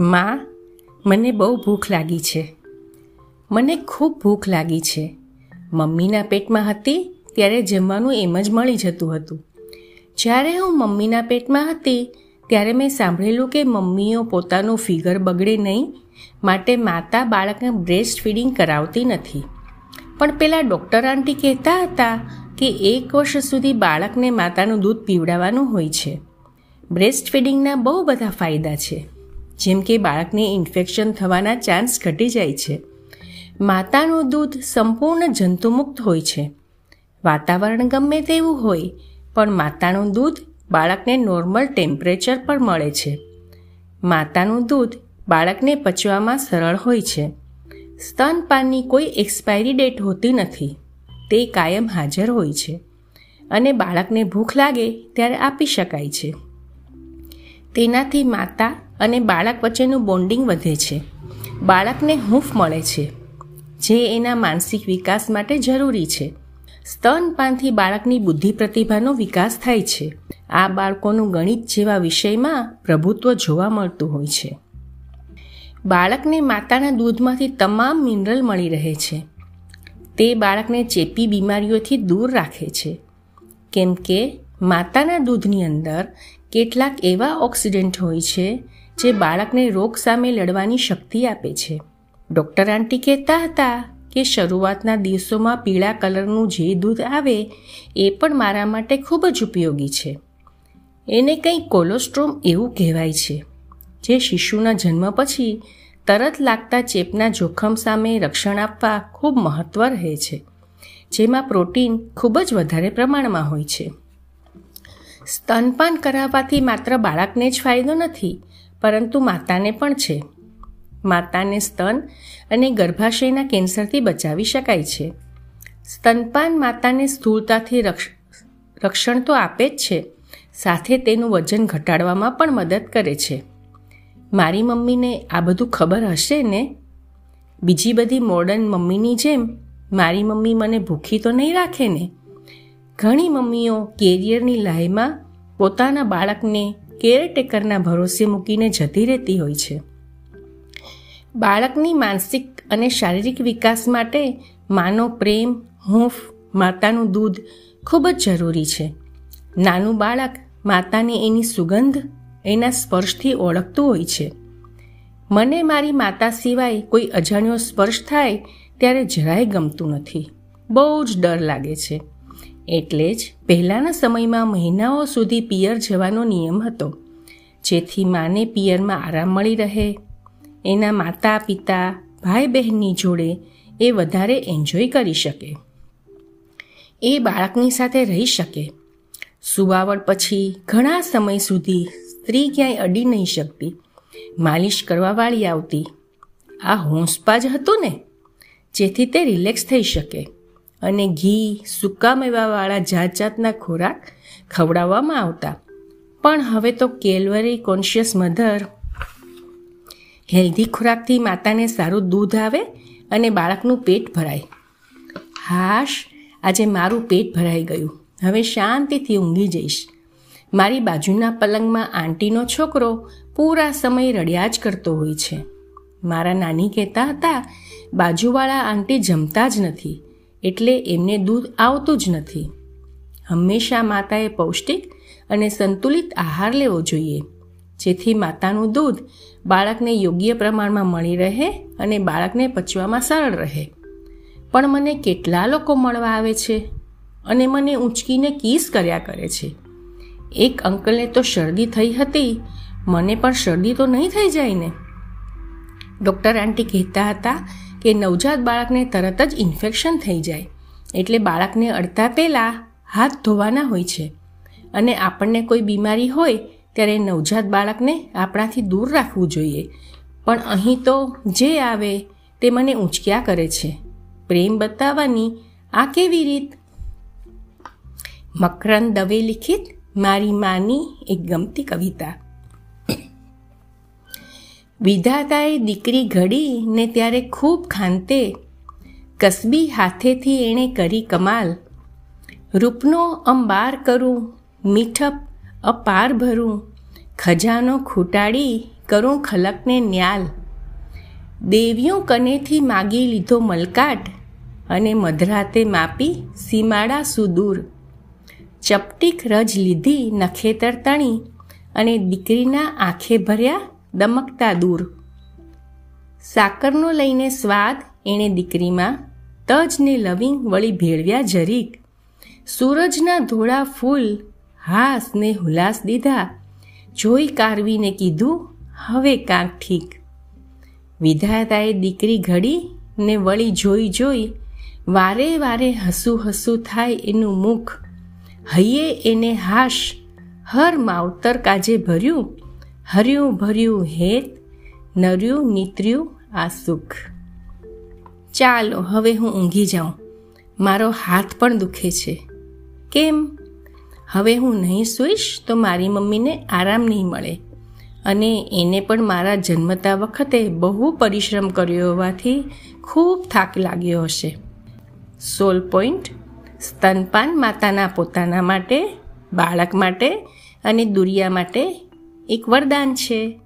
માં, મને બહુ ભૂખ લાગી છે. મને ખૂબ ભૂખ લાગી છે. મમ્મીના પેટમાં હતી ત્યારે જમવાનું એમ જ મળી જતું હતું. જ્યારે હું મમ્મીના પેટમાં હતી ત્યારે મેં સાંભળેલું કે મમ્મીઓ પોતાનું ફિગર બગડે નહીં, માટે માતા બાળકને બ્રેસ્ટ ફીડિંગ કરાવતી નથી. પણ પેલા ડૉક્ટર આંટી કહેતા હતા કે એક વર્ષ સુધી બાળકને માતાનું દૂધ પીવડાવવાનું હોય છે. બ્રેસ્ટ ફીડિંગના બહુ બધા ફાયદા છે. જેમ કે બાળકને ઇન્ફેક્શન થવાના ચાન્સ ઘટી જાય છે. માતાનું દૂધ સંપૂર્ણ જંતુમુક્ત હોય છે. વાતાવરણ ગમે તેવું હોય, પણ માતાનું દૂધ બાળકને નોર્મલ ટેમ્પરેચર પર મળે છે. માતાનું દૂધ બાળકને પચવામાં સરળ હોય છે. સ્તનપાનની કોઈ એક્સપાયરી ડેટ હોતી નથી. તે કાયમ હાજર હોય છે અને બાળકને ભૂખ લાગે ત્યારે આપી શકાય છે. તેનાથી માતા અને બાળક વચ્ચેનું બોન્ડિંગ વધે છે. બાળકને હૂંફ મળે છે, જે એના માનસિક વિકાસ માટે જરૂરી છે. સ્તનપાનથી બાળકની બુદ્ધિ પ્રતિભાનો વિકાસ થાય છે. આ બાળકોનું ગણિત જેવા વિષયમાં પ્રભુત્વ જોવા મળતું હોય છે. બાળકને માતાના દૂધમાંથી તમામ મિનરલ મળી રહે છે. તે બાળકને ચેપી બીમારીઓથી દૂર રાખે છે. કેમ કે માતાના દૂધની અંદર કેટલાક એવા ઓક્સિડન્ટ હોય છે જે બાળકને રોગ સામે લડવાની શક્તિ આપે છે. ડૉક્ટર આંટી કહેતા હતા કે શરૂઆતના દિવસોમાં પીળા કલરનું જે દૂધ આવે એ પણ મારા માટે ખૂબ જ ઉપયોગી છે. એને કંઈ કોલોસ્ટ્રોમ એવું કહેવાય છે, જે શિશુના જન્મ પછી તરત લાગતા ચેપના જોખમ સામે રક્ષણ આપવા ખૂબ મહત્ત્વ રહે છે, જેમાં પ્રોટીન ખૂબ જ વધારે પ્રમાણમાં હોય છે. સ્તનપાન કરાવવાથી માત્ર બાળકને જ ફાયદો નથી, પરંતુ માતાને પણ છે. માતાને સ્તન અને ગર્ભાશયના કેન્સરથી બચાવી શકાય છે. સ્તનપાન માતાને સ્થૂળતાથી રક્ષણ તો આપે જ છે, સાથે તેનું વજન ઘટાડવામાં પણ મદદ કરે છે. મારી મમ્મીને આ બધું ખબર હશે ને? બીજી બધી મોડર્ન મમ્મીની જેમ, મારી મમ્મી મને ભૂખી તો નહીં રાખે ને? ઘણી મમ્મીઓ કેરિયરની લાઈમાં પોતાના બાળકને કેરટેકરના ભરોસે મૂકીને જતી રહેતી હોય છે. બાળકની માનસિક અને શારીરિક વિકાસ માટે માનો પ્રેમ, હૂંફ, માતાનું દૂધ ખૂબ જ જરૂરી છે. નાનું બાળક માતાને એની સુગંધ, એના સ્પર્શથી ઓળખતું હોય છે. મને મારી માતા સિવાય કોઈ અજાણ્યો સ્પર્શ થાય ત્યારે જરાય ગમતું નથી. બહુ જ ડર લાગે છે. એટલે જ પહેલાંના સમયમાં મહિનાઓ સુધી પિયર જવાનો નિયમ હતો. જેથી માને પિયરમાં આરામ મળી રહે. એના માતા, પિતા ભાઈ બહેનની જોડે એ વધારે એન્જોય કરી શકે. એ બાળકની સાથે રહી શકે. સુવાવડ પછી ઘણા સમય સુધી સ્ત્રી ક્યાંય અડી નહીં શકતી. માલિશ કરવાવાળી આવતી. આ હોંસપા જ હતું ને? જેથી તે રિલેક્સ થઈ શકે. અને ઘી સૂકા મેવાવાળા જાત જાતના ખોરાક ખવડાવવામાં આવતા. પણ હવે તો કેલવરી કોન્શિયસ મધર હેલ્ધી ખોરાકથી માતાને સારું દૂધ આવે અને બાળકનું પેટ ભરાય. હાશ, આજે મારું પેટ ભરાઈ ગયું. હવે શાંતિથી ઊંઘી જઈશ. મારી બાજુના પલંગમાં આંટીનો છોકરો પૂરા સમય રડ્યા જ કરતો હોય છે. મારા નાની કહેતા હતા, બાજુવાળા આંટી જમતા જ નથી. એટલે એમને દૂધ આવતું જ નથી. હંમેશા માતાએ પૌષ્ટિક અને સંતુલિત આહાર લેવો જોઈએ, જેથી માતાનું દૂધ બાળકને યોગ્ય પ્રમાણમાં મળી રહે અને બાળકને પચવામાં સરળ રહે. પણ મને કેટલા લોકો મળવા આવે છે અને મને ઊંચકીને કીસ કર્યા કરે છે. એક અંકલને તો શરદી થઈ હતી, મને પણ શરદી તો નહીં થઈ જાય ને. ડૉક્ટર આંટી કહેતા હતા કે નવજાત બાળકને તરત જ ઇન્ફેક્શન થઈ જાય. એટલે બાળકને અડતા પહેલાં હાથ ધોવાના હોય છે. અને આપણને કોઈ બીમારી હોય, ત્યારે નવજાત બાળકને આપણાથી દૂર રાખવું જોઈએ. પણ અહીં તો જે આવે, તે મને ઊંચક્યા કરે છે. પ્રેમ બતાવવાની આ કેવી રીત? મકરંદ દવે લિખિત, મારી માની એક ગમતી કવિતા. વિધાતાએ દીકરી ઘડી ને ત્યારે ખૂબ ખાંતે કસબી હાથેથી એણે કરી કમાલ. રૂપનો અંબાર કરું, મીઠપ અપાર ભરું, ખજાનો ખૂટાડી કરું ખલકને ન્યાલ. દેવીઓ કનેથી માગી લીધો મલકાટ અને મધરાતે માપી સીમાડા સુદૂર. ચપટીક રજ લીધી નખેતર તણી અને દીકરીના આંખે ભર્યા દમકતા દૂર. સાકરનો લઈને સ્વાદ એણે દીકરીમાં તજને લવિંગ વળી ભેળવ્યા જરીક. સૂરજના ધોળા ફૂલ હાસ ને હુલાસ દીધા. જોઈ કારવીને કીધું, હવે કાંક ઠીક. વિધાતાએ દીકરી ઘડી ને વળી જોઈ જોઈ, વારે વારે હસું હસું થાય એનું મુખ. હૈયે એને હાશ. હર માવતર કાજે ભર્યું. હર્યું ભર્યું હેત, નર્યું નીતર્યું આ સુખ. ચાલો, હવે હું ઊંઘી જાઉં. મારો હાથ પણ દુખે છે. કેમ? હવે હું નહીં સૂઈશ તો મારી મમ્મીને આરામ નહીં મળે. અને એને પણ મારા જન્મતા વખતે બહુ પરિશ્રમ કર્યો હોવાથી ખૂબ થાક લાગ્યો હશે. સોલ પોઈન્ટ, સ્તનપાન માતાના પોતાના માટે, બાળક માટે અને દુરિયા માટે એક વરદાન છે.